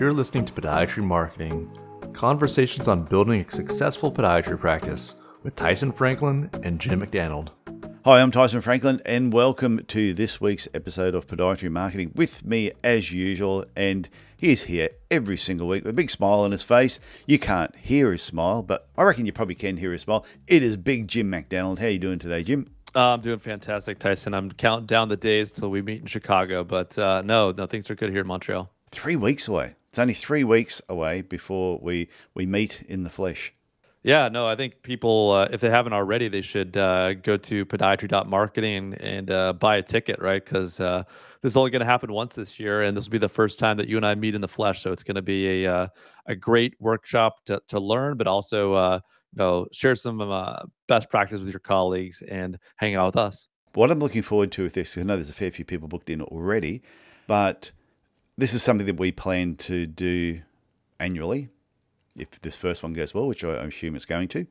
You're listening to Podiatry Marketing Conversations on Building a Successful Podiatry Practice with Tyson Franklin and Jim McDannald. Hi, I'm Tyson Franklin, and welcome to this week's episode of Podiatry Marketing with me as usual. And he's here every single week with a big smile on his face. You can't hear his smile, but I reckon you probably can hear his smile. It is Big Jim McDannald. How are you doing today, Jim? Uh, I'm doing fantastic, Tyson. I'm counting down the days till we meet in Chicago, but uh, no, no, things are good here in Montreal. Three weeks away. It's only three weeks away before we we meet in the flesh. Yeah, no, I think people, uh, if they haven't already, they should uh, go to podiatry.marketing and, and uh, buy a ticket, right? Because uh, this is only going to happen once this year, and this will be the first time that you and I meet in the flesh. So it's going to be a uh, a great workshop to, to learn, but also uh, you know share some best practice with your colleagues and hang out with us. What I'm looking forward to with this, I know there's a fair few people booked in already, but this is something that we plan to do annually if this first one goes well, which I assume it's going to.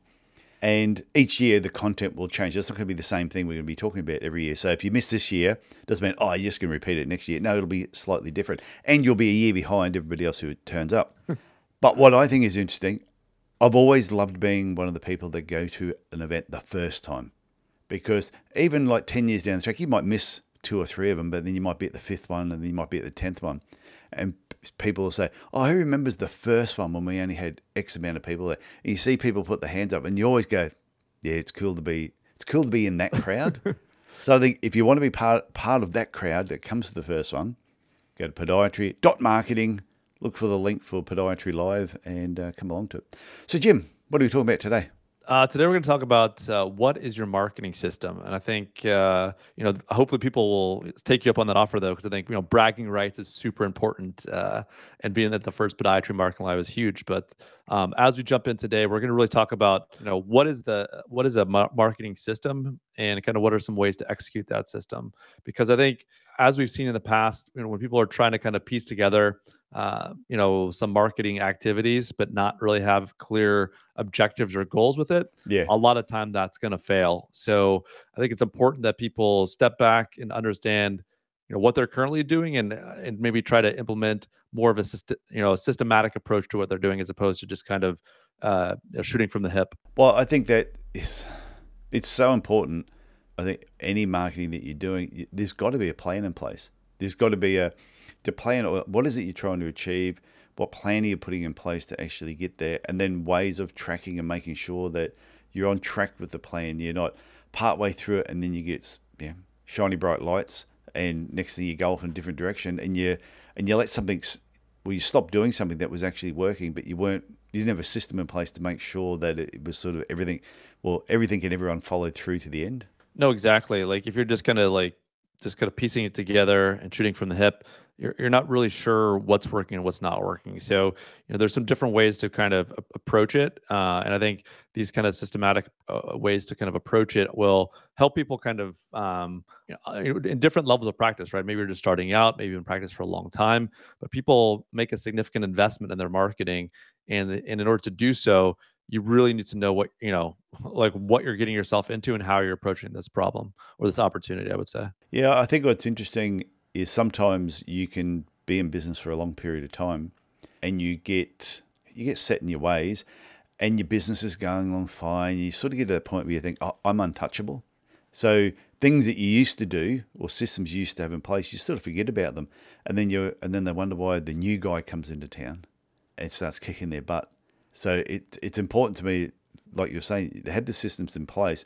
And each year the content will change. It's not going to be the same thing we're going to be talking about every year. So if you miss this year, it doesn't mean oh you're just going to repeat it next year. No, it'll be slightly different, and you'll be a year behind everybody else who turns up. but what I think is interesting, I've always loved being one of the people that go to an event the first time, because even like ten years down the track, you might miss two or three of them, but then you might be at the fifth one, and then you might be at the tenth one and people will say, "Oh, who remembers the first one when we only had X amount of people there?" And you see people put their hands up, and you always go, "Yeah, it's cool to be. It's cool to be in that crowd." so I think if you want to be part part of that crowd that comes to the first one, go to podiatry dot marketing. Look for the link for Podiatry Live and uh, come along to it. So, Jim, what are we talking about today? Uh, today we're going to talk about uh, what is your marketing system, and I think uh, you know hopefully people will take you up on that offer though, because I think you know bragging rights is super important, uh, and being at the first podiatry marketing live is huge. But um, as we jump in today, we're going to really talk about you know what is the what is a marketing system, and kind of what are some ways to execute that system, because I think as we've seen in the past, you know when people are trying to kind of piece together uh, you know some marketing activities but not really have clear objectives or goals with it yeah. a lot of time that's going to fail. So i think it's important that people step back and understand you know what they're currently doing and uh, and maybe try to implement more of a system you know a systematic approach to what they're doing as opposed to just kind of uh, shooting from the hip. Well i think that is it's so important i think any marketing that you're doing there's got to be a plan in place. There's got to be a to plan what is it you're trying to achieve, what plan are you putting in place to actually get there, and then ways of tracking and making sure that you're on track with the plan. You're not partway through it and then you get yeah, shiny bright lights, and next thing you go off in a different direction, and you and you let something well you stop doing something that was actually working, but you weren't you didn't have a system in place to make sure that it was sort of everything well everything and everyone followed through to the end. No, exactly. Like if you're just kind of like just kind of piecing it together and shooting from the hip, you're, you're not really sure what's working and what's not working. So, you know, there's some different ways to kind of approach it. Uh, and I think these kind of systematic uh, ways to kind of approach it will help people kind of, um, you know, uh, in different levels of practice, right? Maybe you're just starting out, maybe you've been practice for a long time, but people make a significant investment in their marketing. And, and in order to do so, you really need to know what you know like what you're getting yourself into and how you're approaching this problem or this opportunity i would say yeah i think what's interesting is sometimes you can be in business for a long period of time and you get you get set in your ways and your business is going along fine. You sort of get to that point where you think oh, i'm untouchable. So things that you used to do or systems you used to have in place you sort of forget about them. And then you and then they wonder why the new guy comes into town and starts kicking their butt. So it, it's important to me, like you're saying, they have the systems in place,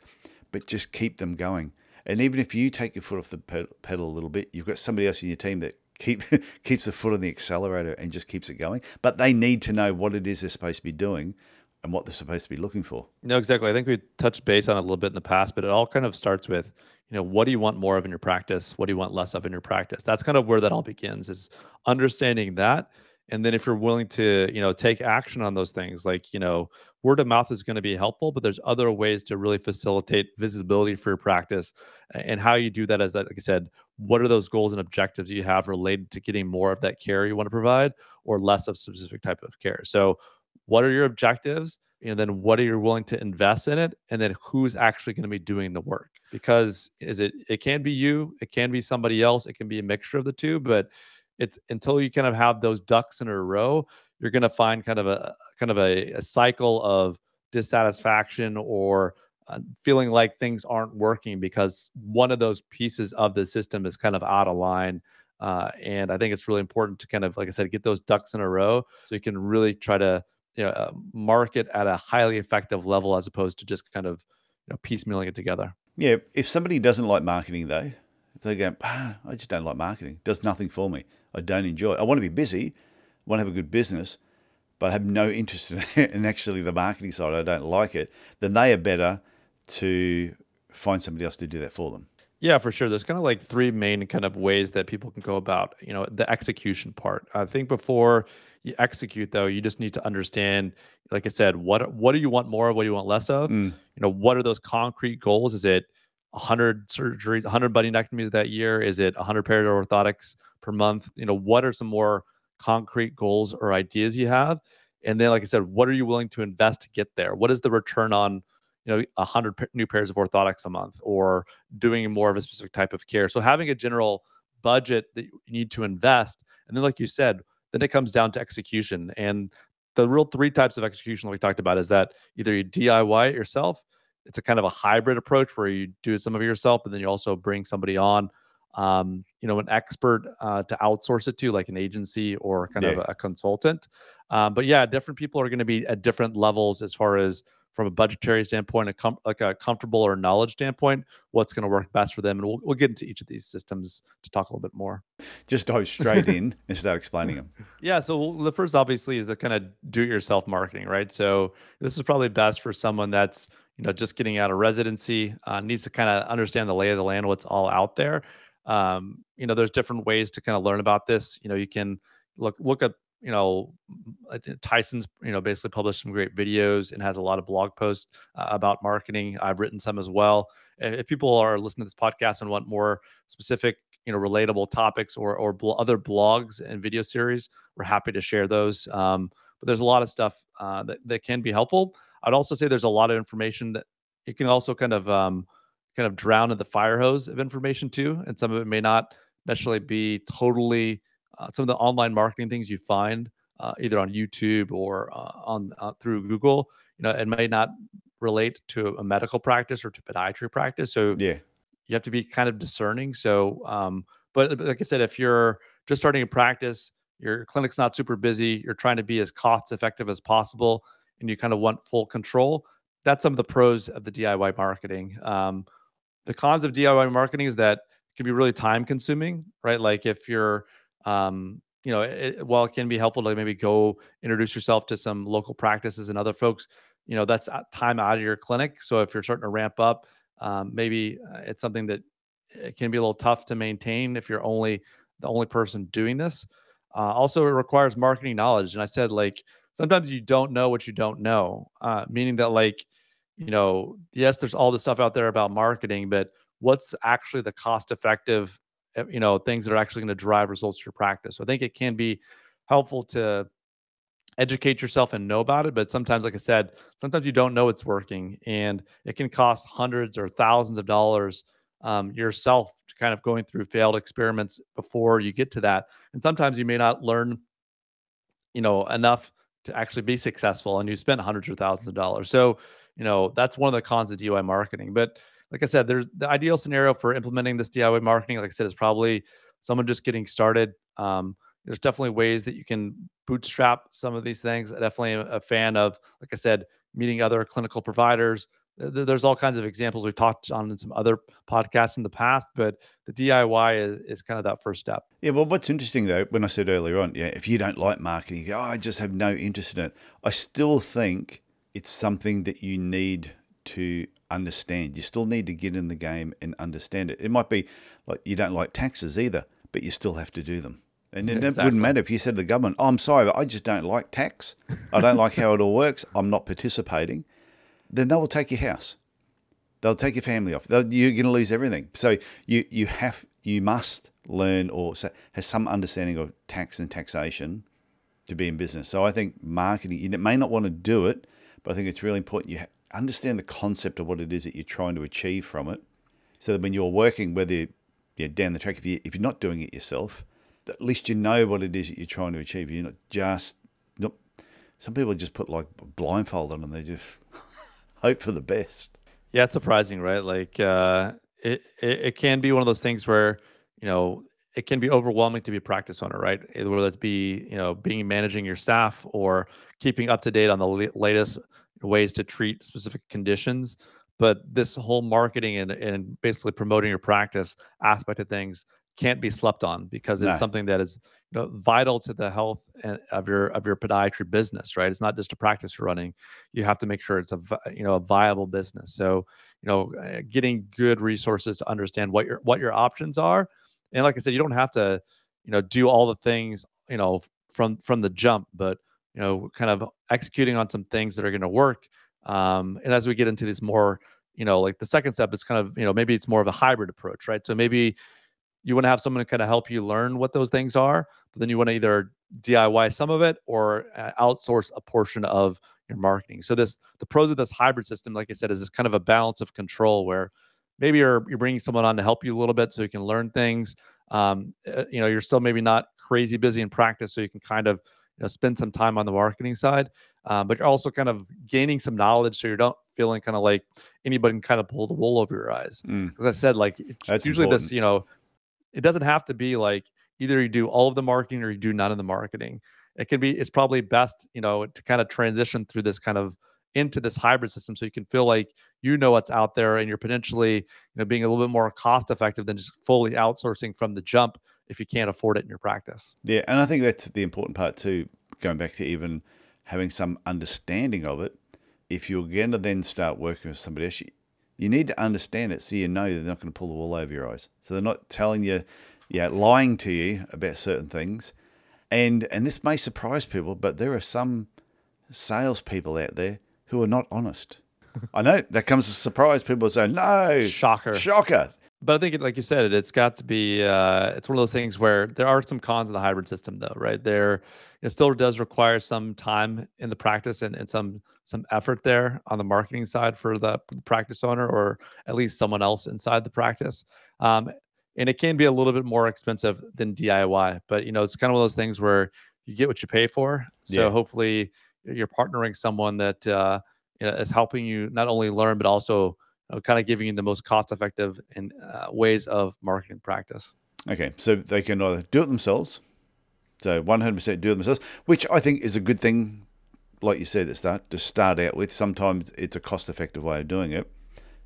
but just keep them going. And even if you take your foot off the pedal a little bit, you've got somebody else in your team that keep keeps the foot on the accelerator and just keeps it going. But they need to know what it is they're supposed to be doing and what they're supposed to be looking for. No, exactly. I think we touched base on a little bit in the past, but it all kind of starts with, you know, what do you want more of in your practice? What do you want less of in your practice? That's kind of where that all begins is understanding that and then if you're willing to you know take action on those things like you know word of mouth is going to be helpful but there's other ways to really facilitate visibility for your practice and how you do that is that as like i said what are those goals and objectives you have related to getting more of that care you want to provide or less of specific type of care? So what are your objectives and then what are you willing to invest in it and then who's actually going to be doing the work? Because is it it can be you it can be somebody else it can be a mixture of the two but it's until you kind of have those ducks in a row, you're going to find kind of a kind of a, a cycle of dissatisfaction or uh, feeling like things aren't working because one of those pieces of the system is kind of out of line. Uh, and I think it's really important to kind of, like I said, get those ducks in a row so you can really try to you know uh, market at a highly effective level as opposed to just kind of you know piecemealing it together. Yeah, if somebody doesn't like marketing though, they go, I just don't like marketing, does nothing for me. I don't enjoy it. I want to be busy, I want to have a good business, but I have no interest in, in actually the marketing side. I don't like it. Then they are better to find somebody else to do that for them. Yeah, for sure. There's kind of like three main kind of ways that people can go about, you know, the execution part. I think before you execute though, you just need to understand, like I said, what what do you want more of, what do you want less of? Mm. You know, what are those concrete goals? Is it 100 surgeries, 100 bunionectomies that year? Is it 100 pairs of orthotics per month? You know, what are some more concrete goals or ideas you have? And then, like I said, what are you willing to invest to get there? What is the return on you know, a hundred new pairs of orthotics a month, or doing more of a specific type of care. So having a general budget that you need to invest, and then, like you said, then it comes down to execution. And the real three types of execution that we talked about is that either you DIY it yourself, it's a kind of a hybrid approach where you do some of it yourself, but then you also bring somebody on, um, you know, an expert uh, to outsource it to, like an agency or kind Yeah. of a, a consultant. Um, but yeah, different people are going to be at different levels as far as from a budgetary standpoint, a com- like a comfortable or knowledge standpoint, what's going to work best for them. And we'll, we'll get into each of these systems to talk a little bit more. Just dive straight in and start explaining them. Yeah. So the first, obviously, is the kind of do-it-yourself marketing, right? So this is probably best for someone that's you know just getting out of residency, uh, needs to kind of understand the lay of the land, what's all out there. Um, you know, there's different ways to kind of learn about this. You know, you can look look at you know Tyson's you know basically published some great videos and has a lot of blog posts uh, about marketing. I've written some as well. If people are listening to this podcast and want more specific you know relatable topics or or bl- other blogs and video series we're happy to share those um, but there's a lot of stuff uh, that, that can be helpful i'd also say there's a lot of information that it can also kind of um, kind of drown in the fire hose of information too and some of it may not necessarily be totally uh, some of the online marketing things you find uh, either on youtube or uh, on uh, through google you know it may not relate to a medical practice or to podiatry practice so Yeah. you have to be kind of discerning. So, um, but, but like I said, if you're just starting a practice, your clinic's not super busy, you're trying to be as cost effective as possible, and you kind of want full control. That's some of the pros of the DIY marketing. Um, the cons of DIY marketing is that it can be really time consuming, right? Like if you're, um, you know, it, while it can be helpful to maybe go introduce yourself to some local practices and other folks, you know, that's uh, time out of your clinic. So if you're starting to ramp up, um, maybe uh, it's something that it can be a little tough to maintain if you're only the only person doing this. Uh, also, it requires marketing knowledge, and I said like sometimes you don't know what you don't know, uh, meaning that like you know yes, there's all the stuff out there about marketing, but what's actually the cost effective uh, you know things that are actually going to drive results to your practice. So I think it can be helpful to educate yourself and know about it but sometimes like i said sometimes you don't know it's working and it can cost hundreds or thousands of dollars um, yourself to kind of going through failed experiments before you get to that and sometimes you may not learn you know enough to actually be successful and you spent hundreds or thousands of dollars so you know that's one of the cons of diy marketing but like i said there's the ideal scenario for implementing this diy marketing like i said is probably someone just getting started um, there's definitely ways that you can bootstrap some of these things. I definitely am a fan of, like I said, meeting other clinical providers. Th- th- There's all kinds of examples we've talked on in some other podcasts in the past, but the DIY is, is kind of that first step. Yeah, well, what's interesting though, when I said earlier on, yeah, if you don't like marketing, you go, oh, I just have no interest in it. I still think it's something that you need to understand. You still need to get in the game and understand it. It might be like you don't like taxes either, but you still have to do them. And it Exactly. wouldn't matter if you said to the government, oh, I'm sorry, but I just don't like tax. I don't like how it all works. I'm not participating. Then they will take your house. They'll take your family off. They'll, you're going to lose everything. So you you have you must learn or have some understanding of tax and taxation to be in business. So I think marketing. You may not want to do it, but I think it's really important you understand the concept of what it is that you're trying to achieve from it. So that when you're working, whether you're down the track, if you if you're not doing it yourself, at least you know what it is that you're trying to achieve. You're not just not. Some people just put like a blindfold on and they just hope for the best. Yeah, it's surprising, right? Like uh, it, it it can be one of those things where you know it can be overwhelming to be a practice owner, right? Eh, Whether it be you know being managing your staff or keeping up to date on the la- latest ways to treat specific conditions. But this whole marketing and, and basically promoting your practice aspect of things can't be slept on because it's No. something that is you know, vital to the health and- of your of your podiatry business, right? It's not just a practice you're running. You have to make sure it's a you know a viable business. So you know, uh, getting good resources to understand what your what your options are, and like I said, you don't have to you know do all the things you know from from the jump, but you know, kind of executing on some things that are going to work. Um, and as we get into these more, you know, like the second step is kind of, you know, maybe it's more of a hybrid approach, right? So maybe you want to have someone to kind of help you learn what those things are, but then you want to either DIY some of it or uh, outsource a portion of your marketing. So this the pros of this hybrid system, like I said, is this kind of a balance of control where maybe you're you're bringing someone on to help you a little bit so you can learn things. Um, uh, you know, you're still maybe not crazy busy in practice, so you can kind of you know spend some time on the marketing side, um, but you're also kind of gaining some knowledge, so you don't feeling kind of like anybody can kind of pull the wool over your eyes. Mm, Because I said, like it's That's usually important. this, you know, it doesn't have to be like either you do all of the marketing or you do none of the marketing. It can be, it's probably best, you know, to kind of transition through this kind of into this hybrid system so you can feel like you know what's out there and you're potentially, you know, being a little bit more cost effective than just fully outsourcing from the jump if you can't afford it in your practice. Yeah, and I think that's the important part too. Going back to even having some understanding of it. If you're going to then start working with somebody else, you, need to understand it so you know they're not going to pull the wool over your eyes. So they're not telling you, yeah, lying to you about certain things. And and this may surprise people, but there are some salespeople out there who are not honest. I know that comes as a surprise. People say, no, Shocker. shocker. But I think, it, like you said, it, it's got to be. Uh, it's one of those things where there are some cons of the hybrid system, though, right? There, it still does require some time in the practice and, and some some effort there on the marketing side for the practice owner or at least someone else inside the practice. Um, and it can be a little bit more expensive than DIY, but you know, it's kind of one of those things where you get what you pay for. So Yeah. hopefully, you're partnering someone that uh, you know, is helping you not only learn but also uh, kind of giving you the most cost effective and uh, ways of marketing practice. Okay, so they can either do it themselves, so 100% do it themselves, which I think is a good thing, like you said at the start, to start out with. Sometimes it's a cost effective way of doing it.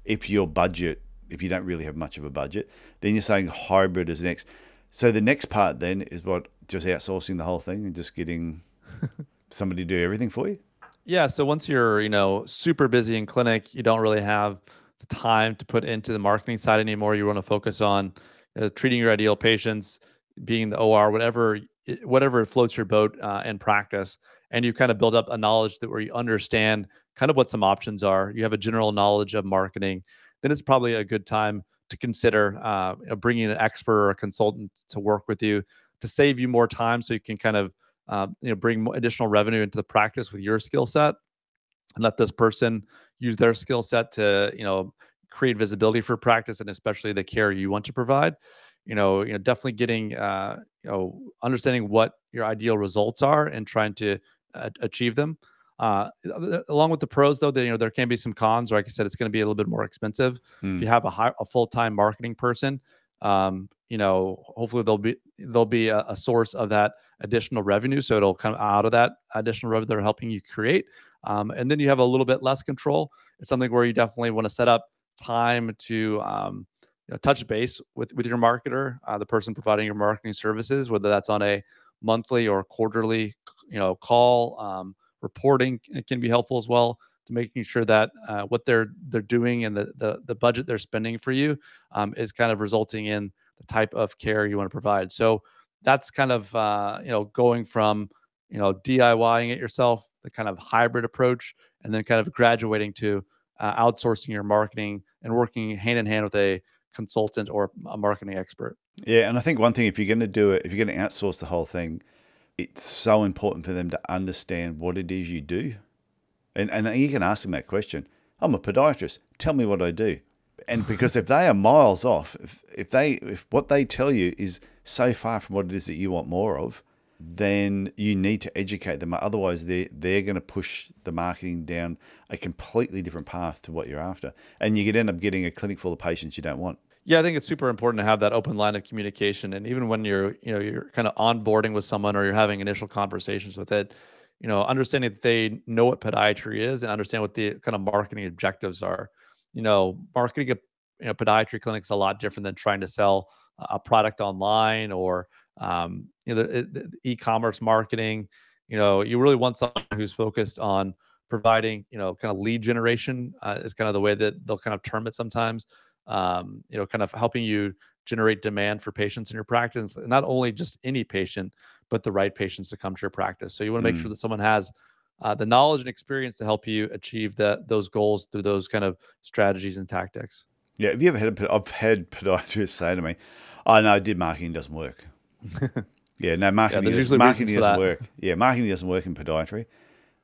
If your budget, if you don't really have much of a budget, then you're saying hybrid is next. So the next part then is what, just outsourcing the whole thing and just getting somebody do everything for you? Yeah. So once you're, you know, super busy in clinic, you don't really have the time to put into the marketing side anymore. You want to focus on uh, treating your ideal patients, being the OR, whatever, whatever floats your boat uh, in practice. And you kind of build up a knowledge that where you understand kind of what some options are. You have a general knowledge of marketing. Then it's probably a good time to consider uh, bringing an expert or a consultant to work with you to save you more time, so you can kind of uh, you know bring additional revenue into the practice with your skill set and let this person use their skill set to you know create visibility for practice and especially the care you want to provide. You know you know definitely getting uh you know understanding what your ideal results are and trying to uh, achieve them. Uh along with the pros though that you know there can be some cons. Like i said it's going to be a little bit more expensive. Hmm. if you have a high, a full-time marketing person um you know hopefully there'll be there'll be a, a source of that additional revenue so it'll come out of that additional revenue they're helping you create. Um, and then you have a little bit less control. It's something where you definitely want to set up time to um, you know, touch base with with your marketer uh, the person providing your marketing services whether that's on a monthly or quarterly you know call um, reporting can be helpful as well to making sure that uh, what they're they're doing and the, the the budget they're spending for you um, is kind of resulting in the type of care you want to provide so that's kind of uh, you know going from you know DIYing it yourself, the kind of hybrid approach, and then kind of graduating to uh, outsourcing your marketing and working hand in hand with a consultant or a marketing expert. Yeah, and I think one thing, if you're going to do it, if you're going to outsource the whole thing, it's so important for them to understand what it is you do. And, and you can ask them that question I'm a podiatrist. Tell me what I do. And because if they are miles off, if, if they if what they tell you is so far from what it is that you want more of, then you need to educate them. Otherwise, they're, they're going to push the marketing down a completely different path to what you're after. And you could end up getting a clinic full of patients you don't want. Yeah, I think it's super important to have that open line of communication. And even when you're, you know, you're kind of onboarding with someone or you're having initial conversations with it, you know, understanding that they know what podiatry is and understand what the kind of marketing objectives are. You know, marketing a you know, podiatry clinics a lot different than trying to sell a product online or um, you know the, the e-commerce marketing. You know, you really want someone who's focused on providing you know kind of lead generation uh, is kind of the way that they'll kind of term it sometimes. Um, you know, kind of helping you generate demand for patients in your practice, not only just any patient, but the right patients to come to your practice. So you want to make mm. sure that someone has uh, the knowledge and experience to help you achieve that those goals through those kind of strategies and tactics. Yeah, have you ever had? A, I've had podiatrists say to me, "Oh no, I did marketing doesn't work." yeah, no marketing. Yeah, does, marketing doesn't work. Yeah, marketing doesn't work in podiatry,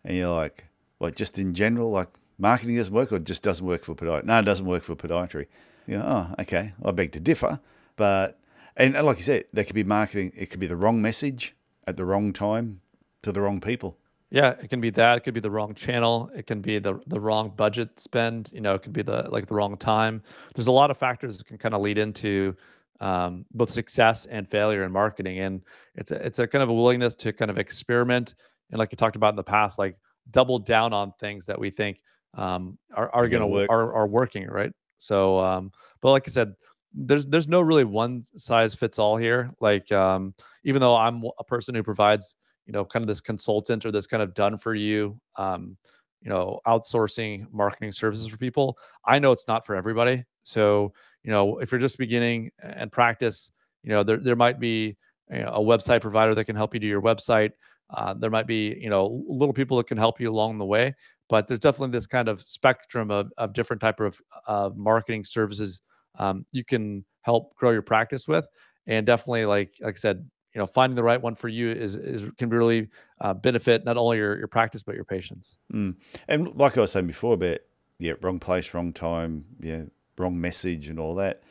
and you're like, "Well, just in general, like marketing doesn't work, or just doesn't work for podiatry?" No, it doesn't work for podiatry. You know, oh, okay. I beg to differ, but and like you said, there could be marketing. It could be the wrong message at the wrong time to the wrong people. Yeah, it can be that. It could be the wrong channel. It can be the the wrong budget spend. You know, it could be the like the wrong time. There's a lot of factors that can kind of lead into um, both success and failure in marketing. And it's a, it's a kind of a willingness to kind of experiment and like you talked about in the past, like double down on things that we think um, are are going to work are, are working right. So, um, but like I said, there's there's no really one size fits all here. Like um, even though I'm a person who provides you know, kind of this consultant or this kind of done for you, um, you know, outsourcing marketing services for people. I know it's not for everybody. So, you know, if you're just beginning and practice, you know, there, there might be you know, a website provider that can help you do your website. Uh, there might be, you know, little people that can help you along the way, but there's definitely this kind of spectrum of, of different type of uh, marketing services um, you can help grow your practice with. And definitely, like, like I said, you know finding the right one for you is is can really uh, benefit not only your your practice but your patients. Mm. And like I was saying before about yeah, wrong place, wrong time, yeah, wrong message, and all that.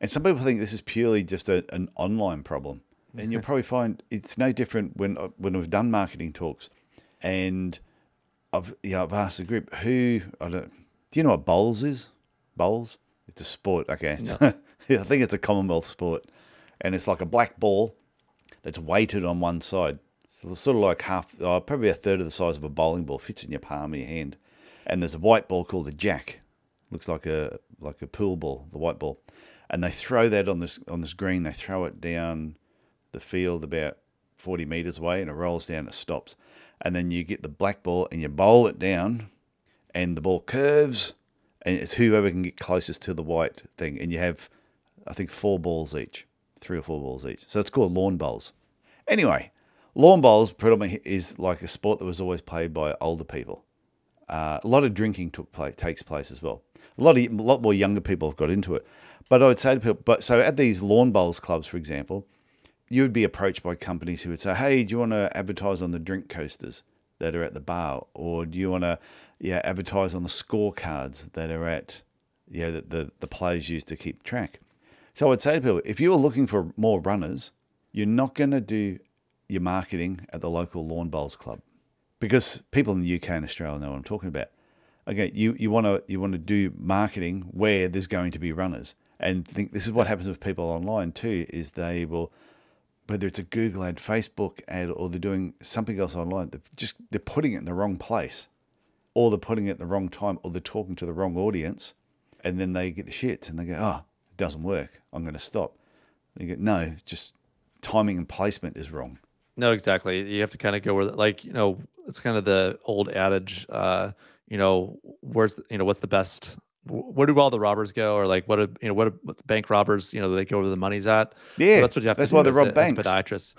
And some people think this is purely just a, an online problem, and you'll probably find it's no different when uh, when we've done marketing talks, and I've yeah I've asked the group who I don't do you know what bowls is bowls it's a sport okay no. I think it's a Commonwealth sport, and it's like a black ball that's weighted on one side. So sort of like half, oh, probably a third of the size of a bowling ball fits in your palm of your hand. And there's a white ball called a jack. Looks like a like a pool ball, the white ball. And they throw that on this on this green. They throw it down the field about 40 meters away, and it rolls down. It stops, and then you get the black ball and you bowl it down, and the ball curves, and it's whoever can get closest to the white thing. And you have, I think, four balls each three or four balls each. So it's called lawn bowls. Anyway, lawn bowls predominantly is like a sport that was always played by older people. Uh, a lot of drinking took place, takes place as well. A lot of a lot more younger people have got into it. But I would say to people, but so at these lawn bowls clubs, for example, you would be approached by companies who would say, "Hey, do you want to advertise on the drink coasters that are at the bar, or do you want to, yeah, advertise on the scorecards that are at, yeah, that the the players use to keep track?" So I would say to people, if you're looking for more runners, you're not going to do your marketing at the local lawn bowls club because people in the UK and Australia know what I'm talking about. Okay, you, you want to you want to do marketing where there's going to be runners, and think this is what happens with people online too. Is they will whether it's a Google ad, Facebook ad, or they're doing something else online, they're just they're putting it in the wrong place, or they're putting it at the wrong time, or they're talking to the wrong audience, and then they get the shits and they go, oh, doesn't work. I'm going to stop. go, no, just timing and placement is wrong. No, exactly. You have to kind of go where, like, you know, it's kind of the old adage, uh, you know, where's, the, you know, what's the best, where do all the robbers go? Or like, what, are, you know, what, what the bank robbers, you know, they go where the money's at. Yeah. So that's what you have that's to do. That's why they rob banks. Podiatrists.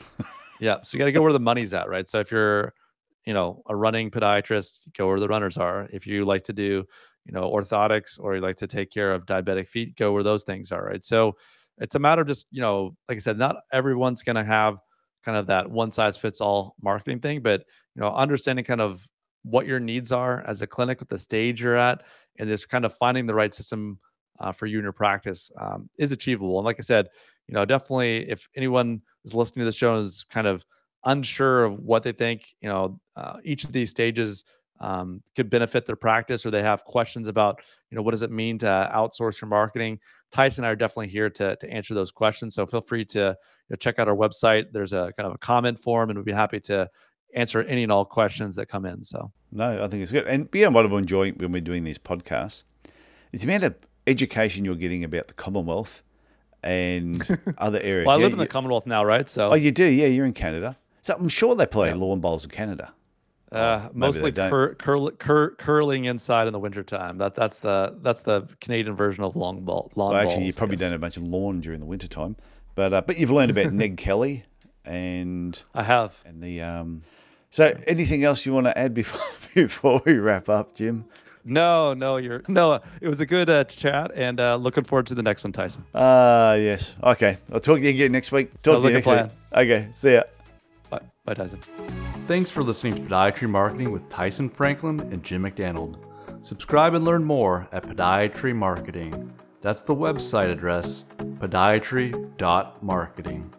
yeah. So you got to go where the money's at, right? So if you're, you know, a running podiatrist, go where the runners are. If you like to do, you know, orthotics or you like to take care of diabetic feet, go where those things are, right? So it's a matter of just, you know, like I said, not everyone's going to have kind of that one size fits all marketing thing, but, you know, understanding kind of what your needs are as a clinic, what the stage you're at, and just kind of finding the right system uh, for you in your practice um, is achievable. And like I said, you know, definitely if anyone is listening to this show and is kind of unsure of what they think, you know, uh, each of these stages um, could benefit their practice or they have questions about, you know, what does it mean to outsource your marketing? Tyson and I are definitely here to, to answer those questions. So feel free to you know, check out our website. There's a kind of a comment form and we'd be happy to answer any and all questions that come in. So no, I think it's good. And beyond what I'm enjoying when we're doing these podcasts is the amount of education you're getting about the Commonwealth and other areas. well, I Yeah, live in the Commonwealth now, right? So Oh, you do? Yeah, you're in Canada. So I'm sure they play lawn bowls in Canada. Uh, mostly cur- curl- cur- curling inside in the wintertime. That that's the that's the Canadian version of long ball. Lawn Well, actually, you balls, probably yes. don't have much lawn during the wintertime. But uh, but you've learned about Ned Kelly and I have. and the um. So anything else you want to add before before we wrap up, Jim? No, no, you're no. It was a good uh, chat, and uh, looking forward to the next one, Tyson. Ah, yes. Okay, I'll talk to you again next week. Talk Sounds to you like a next week. Okay, see ya. Bye, bye, Tyson. Thanks for listening to Podiatry Marketing with Tyson Franklin and Jim McDannald. Subscribe and learn more at Podiatry Marketing. That's the website address, podiatry.marketing.